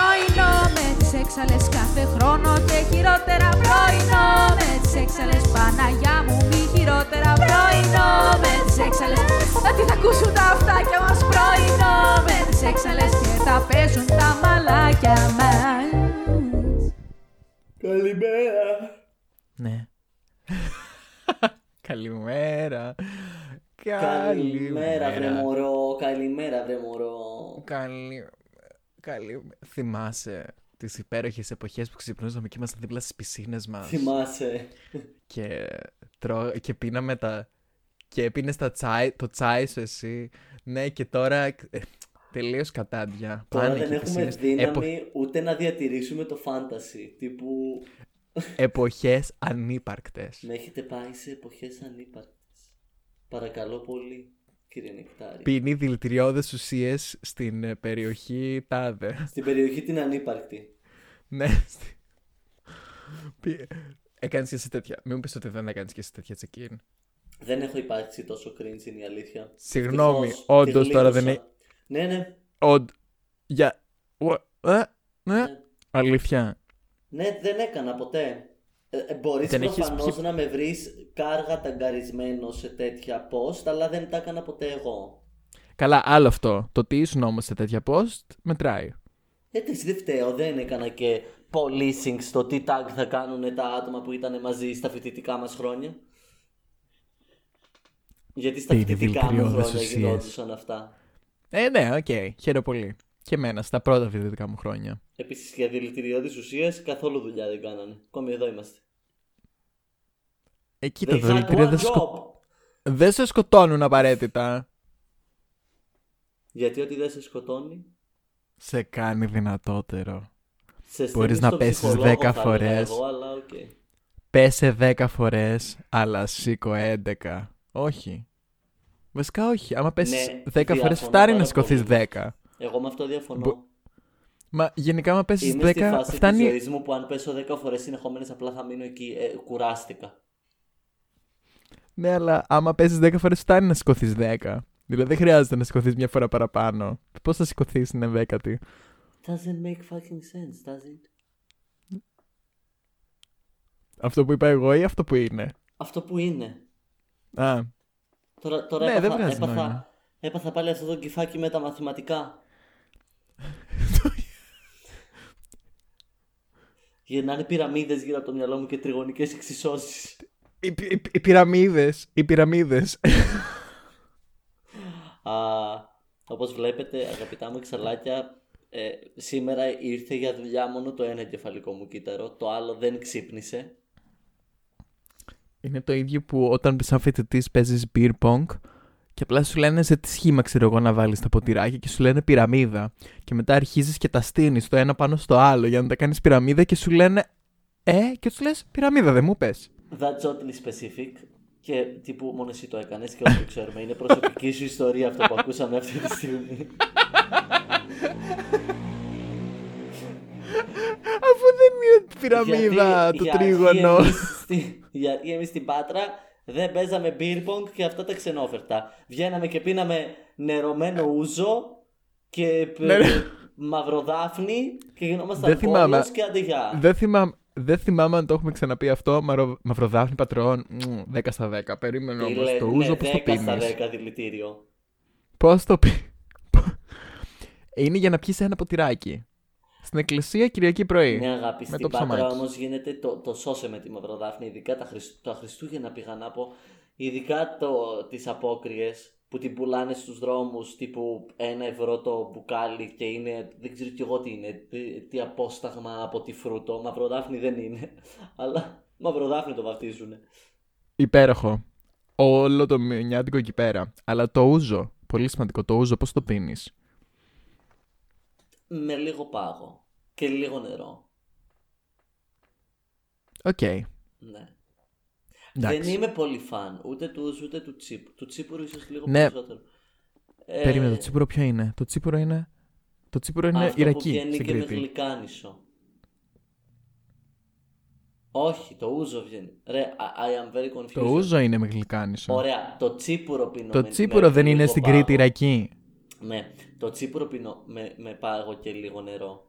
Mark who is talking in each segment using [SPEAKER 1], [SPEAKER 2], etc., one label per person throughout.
[SPEAKER 1] πρωινό με τις έξαλες κάθε χρόνο και χειρότερα πρωινό με τις έξαλες Παναγιά μου μη χειρότερα πρωινό με τις έξαλες Τις θα ακούσουν τα αυτάκια μας πρωινό με τις έξαλες και θα παίζουν τα μαλάκια μας
[SPEAKER 2] Καλημέρα.
[SPEAKER 3] Ναι. Καλημέρα.
[SPEAKER 2] Καλημέρα βρε μωρό. Καλημέρα βρε μωρό.
[SPEAKER 3] Καλη... Καλη... Θυμάσαι τις υπέροχες εποχές που ξυπνούσαμε και ήμασταν δίπλα στις πισίνες μας;
[SPEAKER 2] Θυμάσαι.
[SPEAKER 3] και, τρώ... και πίναμε τα... και έπινες τα τσάι... το τσάι σου εσύ. Ναι και τώρα ε, τελείως κατάντια.
[SPEAKER 2] Τώρα
[SPEAKER 3] Πάνε
[SPEAKER 2] δεν
[SPEAKER 3] και
[SPEAKER 2] έχουμε
[SPEAKER 3] πισίνες.
[SPEAKER 2] δύναμη ούτε να διατηρήσουμε το φάντασι. Τύπου
[SPEAKER 3] Εποχές ανύπαρκτες.
[SPEAKER 2] με έχετε πάει σε εποχές ανύπαρκτες; Παρακαλώ πολύ κύριε Νεκτάρη.
[SPEAKER 3] Πίνει δηλητηριώδες ουσίες στην ε, περιοχή τάδε.
[SPEAKER 2] Στην περιοχή την ανύπαρκτη.
[SPEAKER 3] Ναι. Πι- Έκανες και εσύ τέτοια. Μην μου πεις ότι δεν έκανες και εσύ τέτοια check-in.
[SPEAKER 2] Δεν έχω υπάρξει τόσο cringe είναι η αλήθεια.
[SPEAKER 3] Συγγνώμη,
[SPEAKER 2] Ευτυχώς,
[SPEAKER 3] όντως
[SPEAKER 2] τη
[SPEAKER 3] τώρα δεν
[SPEAKER 2] γλίτωσα.
[SPEAKER 3] είναι-
[SPEAKER 2] Ναι, ναι.
[SPEAKER 3] Οντ. Για. Ουα- Ε, ναι.
[SPEAKER 2] Ναι.
[SPEAKER 3] Αλήθεια.
[SPEAKER 2] Ναι, δεν έκανα ποτέ. Ε, ε, μπορείς
[SPEAKER 3] Δεν έχεις
[SPEAKER 2] προφανώς
[SPEAKER 3] πιει-
[SPEAKER 2] να με βρεις κάργα ταγκαρισμένο σε τέτοια post, αλλά δεν τα έκανα ποτέ εγώ.
[SPEAKER 3] Καλά, άλλο αυτό. Το τι ήσουν όμως σε τέτοια post μετράει.
[SPEAKER 2] Εντάξει, δεν φταίω, δεν έκανα και policing στο τι tag θα κάνουν τα άτομα που ήταν μαζί στα φοιτητικά μας χρόνια. Γιατί στα
[SPEAKER 3] Είναι
[SPEAKER 2] φοιτητικά μου
[SPEAKER 3] δηλητηριώδες
[SPEAKER 2] χρόνια
[SPEAKER 3] ουσίες.
[SPEAKER 2] γινόντουσαν αυτά.
[SPEAKER 3] Ε, ναι, οκ. Χαίρομαι πολύ. Και εμένα, στα πρώτα φοιτητικά μου χρόνια.
[SPEAKER 2] Επίσης για δηλητηριώδεις ουσίες καθόλου δουλειά δεν κάνανε. Ακόμη εδώ είμαστε.
[SPEAKER 3] Εκεί
[SPEAKER 2] They
[SPEAKER 3] το
[SPEAKER 2] had
[SPEAKER 3] δηλητήριο
[SPEAKER 2] one
[SPEAKER 3] δεν,
[SPEAKER 2] job.
[SPEAKER 3] σκο... δεν σε σκοτώνουν απαραίτητα.
[SPEAKER 2] Γιατί ότι δεν σε σκοτώνει.
[SPEAKER 3] Σε κάνει δυνατότερο.
[SPEAKER 2] Σε
[SPEAKER 3] Μπορείς
[SPEAKER 2] στέλνεις
[SPEAKER 3] να
[SPEAKER 2] στον
[SPEAKER 3] πέσεις
[SPEAKER 2] ψυχολόγο,
[SPEAKER 3] 10
[SPEAKER 2] θα έλεγα
[SPEAKER 3] φορές.
[SPEAKER 2] Εγώ, αλλά οκ.
[SPEAKER 3] Πέσε 10 φορές, αλλά σήκω 11. Όχι. Βασικά όχι. Άμα πέσεις
[SPEAKER 2] Ναι,
[SPEAKER 3] 10 φορές
[SPEAKER 2] διαφωνώ
[SPEAKER 3] φτάνει να
[SPEAKER 2] πάρα
[SPEAKER 3] σηκωθείς
[SPEAKER 2] πολύ.
[SPEAKER 3] 10.
[SPEAKER 2] Εγώ με αυτό διαφωνώ.
[SPEAKER 3] Μπο- Μα γενικά άμα πέσεις
[SPEAKER 2] Είμαι
[SPEAKER 3] 10
[SPEAKER 2] στη φάση
[SPEAKER 3] φτάνει...
[SPEAKER 2] της ζωής μου που αν πέσω 10 φορές συνεχόμενες απλά θα μείνω εκεί. Ε, κουράστηκα.
[SPEAKER 3] Ναι, αλλά άμα παίζει 10 φορές φτάνει να σηκωθείς 10. Δηλαδή δεν χρειάζεται να σηκωθείς μια φορά παραπάνω. Πώς θα σηκωθείς την ενδέκατη.
[SPEAKER 2] Doesn't make fucking sense, does it?
[SPEAKER 3] Αυτό που είπα εγώ ή αυτό που είναι;
[SPEAKER 2] Αυτό που είναι.
[SPEAKER 3] Α,
[SPEAKER 2] Τώρα, τώρα
[SPEAKER 3] Ναι, δεν
[SPEAKER 2] έπαθα,
[SPEAKER 3] βγάζει
[SPEAKER 2] έπαθα,
[SPEAKER 3] νόημα.
[SPEAKER 2] έπαθα πάλι αυτό το κυφάκι με τα μαθηματικά. Γεννάνε πυραμίδες γύρω από το μυαλό μου και τριγωνικές εξισώσεις.
[SPEAKER 3] οι, πυ- οι, οι πυραμίδες. Οι πυραμίδες.
[SPEAKER 2] Α, όπως βλέπετε αγαπητά μου εξαλάκια, ε, σήμερα ήρθε για δουλειά μόνο το ένα κεφαλικό μου κύτταρο, το άλλο δεν ξύπνησε.
[SPEAKER 3] είναι το ίδιο που όταν σαν φοιτητής παίζεις beer pong και απλά σου λένε σε τι σχήμα ξέρω εγώ να βάλεις τα ποτηράκια και σου λένε πυραμίδα. Και μετά αρχίζεις και τα στείνεις το ένα πάνω στο άλλο για να τα κάνεις πυραμίδα και σου λένε Ε, και τους λες πυραμίδα, δεν μου πε.
[SPEAKER 2] That's oddly specific και τύπου μόνο εσύ το έκανες και όλοι το ξέρουμε. Είναι προσωπική σου ιστορία αυτό που ακούσαμε αυτή τη στιγμή.
[SPEAKER 3] Αφού δεν είναι πυραμίδα
[SPEAKER 2] Γιατί-
[SPEAKER 3] το
[SPEAKER 2] γιατί
[SPEAKER 3] τρίγωνο.
[SPEAKER 2] εμείς στη- Γιατί εμείς στην Πάτρα δεν παίζαμε beer pong και αυτά τα ξενόφερτα. Βγαίναμε και πίναμε νερωμένο ούζο και π-
[SPEAKER 3] Ναι, ναι.
[SPEAKER 2] μαυροδάφνη και γινόμασταν
[SPEAKER 3] Δεν θυμάμαι.
[SPEAKER 2] πόλος και αντεγιά.
[SPEAKER 3] Δεν θυμάμαι, δεν θυμάμαι αν το έχουμε ξαναπεί αυτό. Μαρο, μαυροδάφνη πατρών. μμ, 10 στα 10. Περίμενε όμως. Το ούζο πώς το
[SPEAKER 2] 10 στα
[SPEAKER 3] πίνεις;
[SPEAKER 2] 10 δηλητήριο.
[SPEAKER 3] Πώς το πει. Είναι για να πιεις ένα ποτηράκι. Στην εκκλησία Κυριακή πρωί.
[SPEAKER 2] Ναι, αγάπη.
[SPEAKER 3] με
[SPEAKER 2] Στην
[SPEAKER 3] το
[SPEAKER 2] Πάτρα
[SPEAKER 3] ψωμάκι.
[SPEAKER 2] όμως γίνεται το, το σώσε με τη μαυροδάφνη, ειδικά τα, Χριστ, τα Χριστούγεννα πήγα να πω. Ειδικά το, τις απόκριες που την πουλάνε στους δρόμους τύπου ένα ευρώ το μπουκάλι και είναι, δεν ξέρω κι εγώ τι είναι, τι, τι απόσταγμα από τη φρούτο. Μαυροδάφνη δεν είναι, αλλά μαυροδάφνη το βαφτίζουν.
[SPEAKER 3] Υπέροχο. Όλο το μηνιάτικο εκεί πέρα. Αλλά το ούζο. Πολύ σημαντικό. Το ούζο πώς το πίνεις;
[SPEAKER 2] Με λίγο πάγο και λίγο νερό.
[SPEAKER 3] Οκ.
[SPEAKER 2] Ναι.
[SPEAKER 3] Εντάξει.
[SPEAKER 2] Δεν είμαι πολύ φαν ούτε του ούζου ούτε του τσίπου. Του τσίπουρου ίσως λίγο
[SPEAKER 3] Ναι.
[SPEAKER 2] περισσότερο. Ε,
[SPEAKER 3] Περίμενε, το τσίπουρο ποιο είναι; Το τσίπουρο είναι. Το τσίπουρο είναι
[SPEAKER 2] αυτό που
[SPEAKER 3] Η ρακή
[SPEAKER 2] βγαίνει
[SPEAKER 3] στην
[SPEAKER 2] και με
[SPEAKER 3] Κρήτη.
[SPEAKER 2] γλυκάνισο. Όχι, το ούζο βγαίνει. Ρε, I, I am very confused.
[SPEAKER 3] Το ούζο είναι με γλυκάνισο.
[SPEAKER 2] Ωραία, το τσίπουρο πίνω
[SPEAKER 3] Το
[SPEAKER 2] με-
[SPEAKER 3] τσίπουρο
[SPEAKER 2] με
[SPEAKER 3] δεν είναι
[SPEAKER 2] λίγο
[SPEAKER 3] στην
[SPEAKER 2] πάγο.
[SPEAKER 3] Κρήτη Ιρακή.
[SPEAKER 2] Ναι, το τσίπουρο πίνω με, με πάγο και λίγο νερό.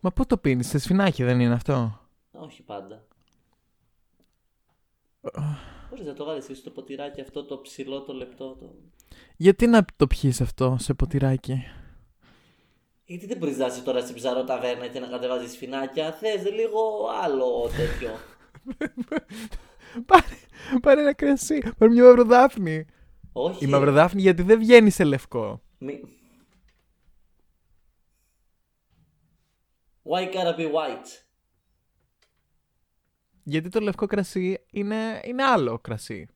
[SPEAKER 3] Μα πού το πίνεις, σε σφινάκι δεν είναι αυτό;
[SPEAKER 2] Όχι πάντα. Μπορείς να το βάλεις στο ποτηράκι αυτό το ψηλό, το λεπτό. Το...
[SPEAKER 3] Γιατί να το πιεις αυτό σε ποτηράκι;
[SPEAKER 2] Γιατί δεν μπορείς να είσαι τώρα στην ψαρό ταβέρνα και να κατεβάζεις σφινάκια; Θες λίγο άλλο τέτοιο.
[SPEAKER 3] πάρε, πάρε ένα κρασί. Πάρε μια μαυροδάφνη.
[SPEAKER 2] Όχι.
[SPEAKER 3] Η μαυροδάφνη γιατί δεν βγαίνει σε λευκό.
[SPEAKER 2] Μη... Why gotta be white?
[SPEAKER 3] Γιατί το λευκό κρασί είναι, είναι άλλο κρασί.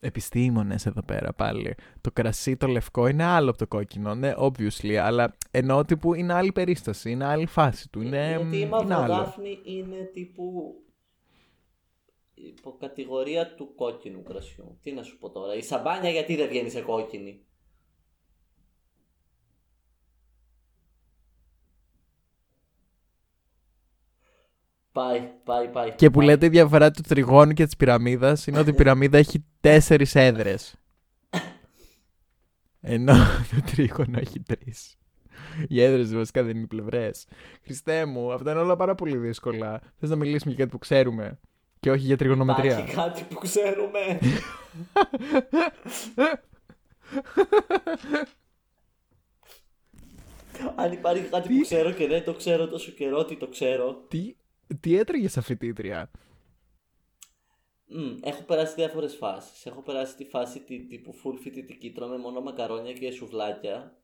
[SPEAKER 3] Επιστήμονες εδώ πέρα πάλι. Το κρασί το λευκό είναι άλλο από το κόκκινο, ναι, obviously, αλλά ενώ τύπου είναι άλλη περίσταση, είναι άλλη φάση του, είναι,
[SPEAKER 2] Γιατί η
[SPEAKER 3] είναι άλλο.
[SPEAKER 2] μαυροδάφνη είναι τύπου υποκατηγορία του κόκκινου κρασιού. Τι να σου πω τώρα. Η σαμπάνια γιατί δεν βγαίνει σε κόκκινη; Πάει, πάει, πάει.
[SPEAKER 3] Και που
[SPEAKER 2] πάει.
[SPEAKER 3] λέτε η διαφορά του τριγώνου και της πυραμίδας είναι ότι η πυραμίδα έχει τέσσερις έδρες. Ενώ το τρίγωνο έχει τρεις. Οι έδρες βασικά δεν είναι οι πλευρές. Χριστέ μου, αυτά είναι όλα πάρα πολύ δύσκολα. Θες να μιλήσουμε για κάτι που ξέρουμε και όχι για τριγωνομετρία;
[SPEAKER 2] Υπάρχει κάτι που ξέρουμε. Αν υπάρχει κάτι που ξέρω και δεν το ξέρω τόσο καιρό, τι το ξέρω.
[SPEAKER 3] Τι, τι έτρωγες αφιτήτρια.
[SPEAKER 2] Μμ, έχω περάσει διάφορες φάσεις. Έχω περάσει τη φάση τι- τύπου full φοιτητική, τρώμε μόνο μακαρόνια και σουβλάκια.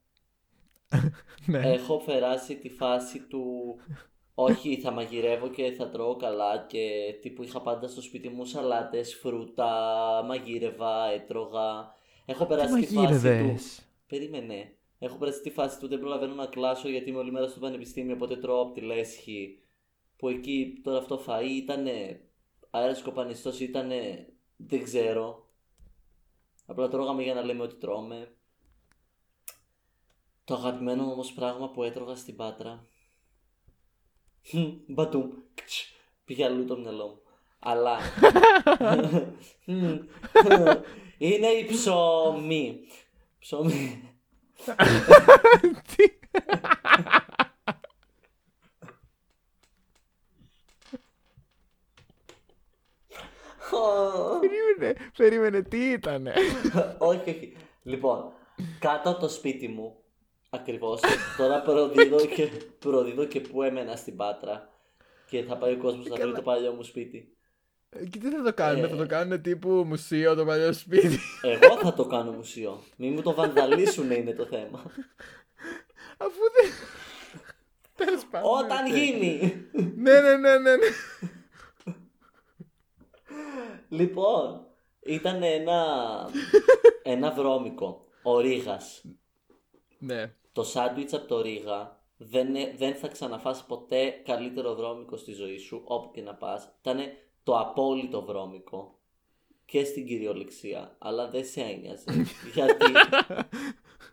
[SPEAKER 3] ναι.
[SPEAKER 2] Έχω περάσει τη φάση του όχι θα μαγειρεύω και θα τρώω καλά και τύπου είχα πάντα στο σπίτι μου σαλάτες, φρούτα, μαγείρευα, έτρωγα. Έχω
[SPEAKER 3] Τι
[SPEAKER 2] περάσει τη φάση του...
[SPEAKER 3] μαγείρευες;
[SPEAKER 2] Περίμενε. Έχω περάσει τη φάση του δεν προλαβαίνω να κλάσω γιατί είμαι όλη μέρα στο πανεπιστήμιο οπότε τρώω από τη λέσχη. Που εκεί τώρα αυτό φαΐ ήτανε αέρας κοπανιστός ήτανε δεν ξέρω. Απλά τρώγαμε για να λέμε ότι τρώμε. Το αγαπημένο μου όμως πράγμα που έτρωγα στην Πάτρα. Χμ, Μπατούμ. Κτς. Πήγε αλλού το μυαλό μου. Αλλά. Χμ, Είναι η ψωμί. Ψωμί.
[SPEAKER 3] Τι- περίμενε, περίμενε, τι ήτανε;
[SPEAKER 2] όχι, όχι. Λοιπόν, κάτω από το σπίτι μου, ακριβώς, τώρα προδίδω και, προδίδω και που έμενα στην Πάτρα και θα πάει ο κόσμος να βρει το παλιό μου σπίτι.
[SPEAKER 3] Και τι θα το κάνουν,
[SPEAKER 2] Ε.
[SPEAKER 3] θα το κάνουν τύπου μουσείο το παλιό σπίτι.
[SPEAKER 2] Εγώ θα το κάνω μουσείο. Μην μου το βανδαλίσουν είναι το θέμα.
[SPEAKER 3] Αφού δεν. Τέλος πάντων.
[SPEAKER 2] Όταν
[SPEAKER 3] οκ.
[SPEAKER 2] γίνει.
[SPEAKER 3] Ναι, ναι, ναι, ναι. Ναι.
[SPEAKER 2] Λοιπόν, ήταν ένα, ένα βρώμικο. Ο Ρήγας.
[SPEAKER 3] Ναι.
[SPEAKER 2] Το σάντουιτς από το Ρήγα δεν, ε- δεν θα ξαναφάς ποτέ καλύτερο βρώμικο στη ζωή σου, όπου και να πας. Ήταν το απόλυτο βρώμικο. Και στην κυριολεξία. Αλλά δεν σε ένοιαζε. γιατί...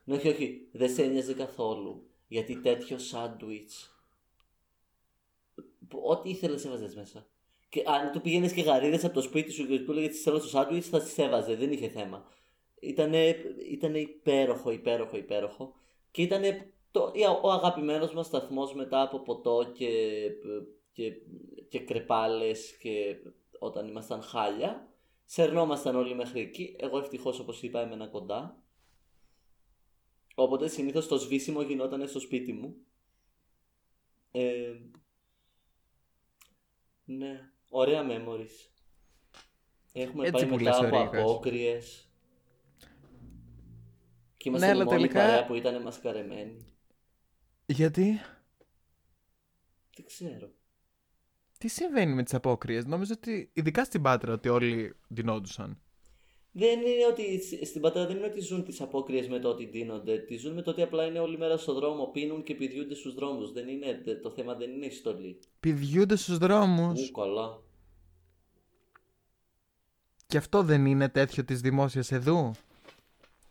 [SPEAKER 2] ναι, όχι, όχι. Δεν σε ένοιαζε καθόλου. Γιατί τέτοιο σάντουιτς... που Ό,τι ήθελες έβαζες μέσα. Και αν του πήγαινες και γαρίδες από το σπίτι σου και του έλεγε τις θέλω στο σάντουιτς, θα τις έβαζε. Δεν είχε θέμα. Ήτανε, ήτανε υπέροχο, υπέροχο, υπέροχο. Και ήταν το, ο αγαπημένος μας σταθμός μετά από ποτό και, και, και κρεπάλες και όταν ήμασταν χάλια. Σερνόμασταν όλοι μέχρι εκεί. Εγώ ευτυχώς όπως είπα έμενα κοντά. Οπότε συνήθως το σβήσιμο γινόταν στο σπίτι μου. Ε, ναι, ωραία memories. Έχουμε
[SPEAKER 3] Έτσι
[SPEAKER 2] πάει
[SPEAKER 3] που
[SPEAKER 2] μετά
[SPEAKER 3] λες,
[SPEAKER 2] από
[SPEAKER 3] ο Ρήγας.
[SPEAKER 2] απόκριες. Και είμαστε
[SPEAKER 3] Ναι,
[SPEAKER 2] η
[SPEAKER 3] αλλά
[SPEAKER 2] μόνη
[SPEAKER 3] τελικά-
[SPEAKER 2] παρέα που ήταν μασκαρεμένοι.
[SPEAKER 3] Γιατί;
[SPEAKER 2] Δεν ξέρω.
[SPEAKER 3] Τι συμβαίνει με τις απόκριες; Νόμιζα ότι. ειδικά στην Πάτρα ότι όλοι ντυνόντουσαν.
[SPEAKER 2] Δεν είναι ότι στην πατέρα δεν είναι ότι ζουν τις απόκριες με το ότι ντύνονται. Τι ζουν με το ότι απλά είναι όλη μέρα στο δρόμο, πίνουν και πηδιούνται στους δρόμους. Δεν είναι, δε- το θέμα δεν είναι η στολή.
[SPEAKER 3] Πηδιούνται στους δρόμους.
[SPEAKER 2] Ου, καλά.
[SPEAKER 3] Και αυτό δεν είναι τέτοιο της δημόσιας εδού;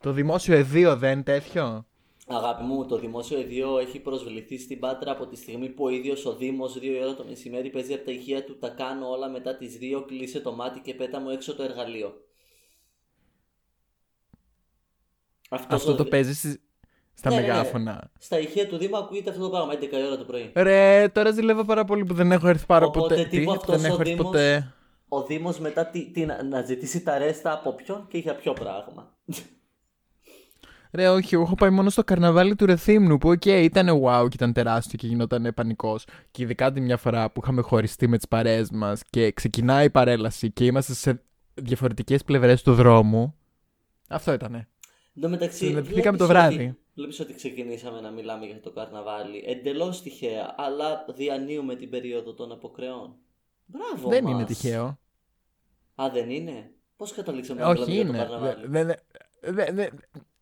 [SPEAKER 3] Το δημόσιο εδίο δεν είναι τέτοιο;
[SPEAKER 2] Αγάπη μου, το δημόσιο εδίο έχει προσβληθεί στην Πάτρα από τη στιγμή που ο ίδιος ο Δήμος, δύο ώρα το μεσημέρι, παίζει από τα ηχεία του. Τα κάνω όλα μετά τις δύο, κλείσε το μάτι και πέτα μου έξω το εργαλείο. Αυτός
[SPEAKER 3] Αυτό
[SPEAKER 2] ο
[SPEAKER 3] το
[SPEAKER 2] Δη-
[SPEAKER 3] παίζεις στις... στα
[SPEAKER 2] Ναι, ναι, ναι.
[SPEAKER 3] μεγάφωνα.
[SPEAKER 2] Στα ηχεία του Δήμου ακούγεται αυτό το πράγμα 11 η ώρα το πρωί.
[SPEAKER 3] Ρε, τώρα ζηλεύω πάρα πολύ που δεν έχω έρθει πάρα
[SPEAKER 2] Οπότε,
[SPEAKER 3] ποτέ.
[SPEAKER 2] τύπου
[SPEAKER 3] Τι,
[SPEAKER 2] αυτός
[SPEAKER 3] δεν
[SPEAKER 2] ο
[SPEAKER 3] έχω έρθει
[SPEAKER 2] Δήμος-
[SPEAKER 3] ποτέ.
[SPEAKER 2] Ο Δήμος μετά τι, τι, να, να ζητήσει τα ρέστα από ποιον και για ποιο πράγμα.
[SPEAKER 3] Ρε, όχι, εγώ έχω πάει μόνο στο καρναβάλι του Ρεθύμνου που, οκ, ήταν wow και ήταν τεράστιο και γινόταν πανικός. Και ειδικά την μια φορά που είχαμε χωριστεί με τις παρέες μας και ξεκινάει η παρέλαση και είμαστε σε διαφορετικές πλευρές του δρόμου. Αυτό ήτανε.
[SPEAKER 2] Εν τω μεταξύ,
[SPEAKER 3] Συναντηθήκαμε
[SPEAKER 2] βλέπεις
[SPEAKER 3] το βράδυ.
[SPEAKER 2] Ότι, βλέπεις ότι ξεκινήσαμε να μιλάμε για το καρναβάλι. Εντελώς τυχαία, αλλά διανύουμε την περίοδο των αποκρεών. Μπράβο
[SPEAKER 3] δεν
[SPEAKER 2] μας.
[SPEAKER 3] είναι τυχαίο.
[SPEAKER 2] Α, δεν είναι; Πώς καταλήξαμε να μιλάμε
[SPEAKER 3] όχι
[SPEAKER 2] για το
[SPEAKER 3] είναι.
[SPEAKER 2] καρναβάλι;
[SPEAKER 3] Δε- δε- δε- δε-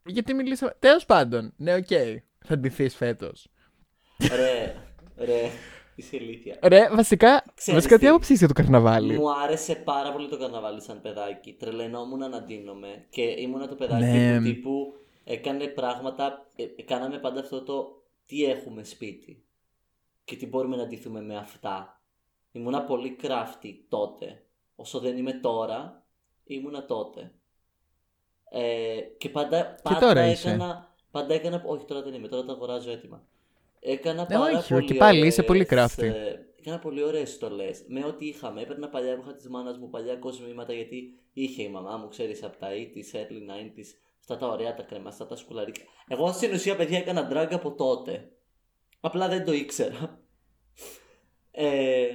[SPEAKER 3] γιατί μιλήσαμε. Τέλος πάντων. Ναι, οκ. Θα ντυθείς φέτος.
[SPEAKER 2] ρε, ρε, είσαι ηλίθεια.
[SPEAKER 3] Ρε, βασικά.
[SPEAKER 2] Ξέρεις
[SPEAKER 3] βασικά τι
[SPEAKER 2] τι;
[SPEAKER 3] άποψη είσαι για το καρναβάλι;
[SPEAKER 2] Μου άρεσε πάρα πολύ το καρναβάλι σαν παιδάκι. Τρελαινόμουν να ντύνομαι και ήμουνα το παιδάκι
[SPEAKER 3] Ναι.
[SPEAKER 2] που τύπου έκανε πράγματα. Ε, κάναμε πάντα αυτό το τι έχουμε σπίτι και τι μπορούμε να ντυθούμε με αυτά. Ήμουνα πολύ crafty τότε. Όσο δεν είμαι τώρα, ήμουνα τότε. Ε, και πάντα, πάντα
[SPEAKER 3] τώρα είσαι.
[SPEAKER 2] έκανα. Πάντα έκανα. Όχι, τώρα δεν είμαι, τώρα τα αγοράζω έτοιμα. Έκανα
[SPEAKER 3] Ναι,
[SPEAKER 2] πάρα
[SPEAKER 3] όχι,
[SPEAKER 2] πολύ
[SPEAKER 3] και πάλι είσαι
[SPEAKER 2] ωραίες,
[SPEAKER 3] πολύ crafty.
[SPEAKER 2] ε, Έκανα πολύ ωραίες στολές. Με ό,τι είχαμε. Έπαιρνα παλιά ρούχα τη μάνας μου, παλιά κοσμήματα γιατί είχε η μαμά μου, ξέρεις, από τα 80s, early 90s. Αυτά τα ωραία, τα κρεμαστά, τα σκουλαρίκια. Εγώ στην ουσία, παιδιά, έκανα drag από τότε. Απλά δεν το ήξερα. Ε,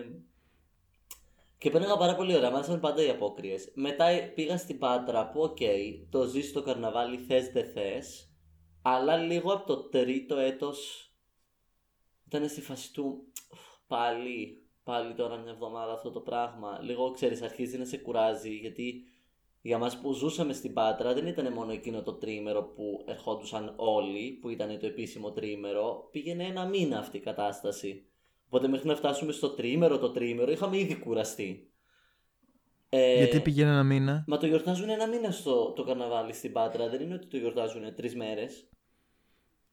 [SPEAKER 2] και πέρναγα πάρα πολύ ωραία. Μ' άρεσαν πάντα οι απόκριες. Μετά πήγα στην Πάτρα που, οκ, το ζεις το καρναβάλι, θες δεν θες. Αλλά λίγο από το τρίτο έτος ήταν στη φάση του πάλι, πάλι τώρα μια εβδομάδα αυτό το πράγμα. Λίγο ξέρεις αρχίζει να σε κουράζει γιατί για μας που ζούσαμε στην Πάτρα δεν ήταν μόνο εκείνο το τρίμερο που ερχόντουσαν όλοι που ήταν το επίσημο τρίμερο. Πήγαινε ένα μήνα αυτή η κατάσταση. Οπότε μέχρι να φτάσουμε στο τρίμερο το τρίμερο είχαμε ήδη κουραστεί. Ε,
[SPEAKER 3] Γιατί πήγαινε ένα μήνα;
[SPEAKER 2] Μα το γιορτάζουν ένα μήνα στο το καρναβάλι στην Πάτρα. Δεν είναι ότι το γιορτάζουν τρεις μέρες.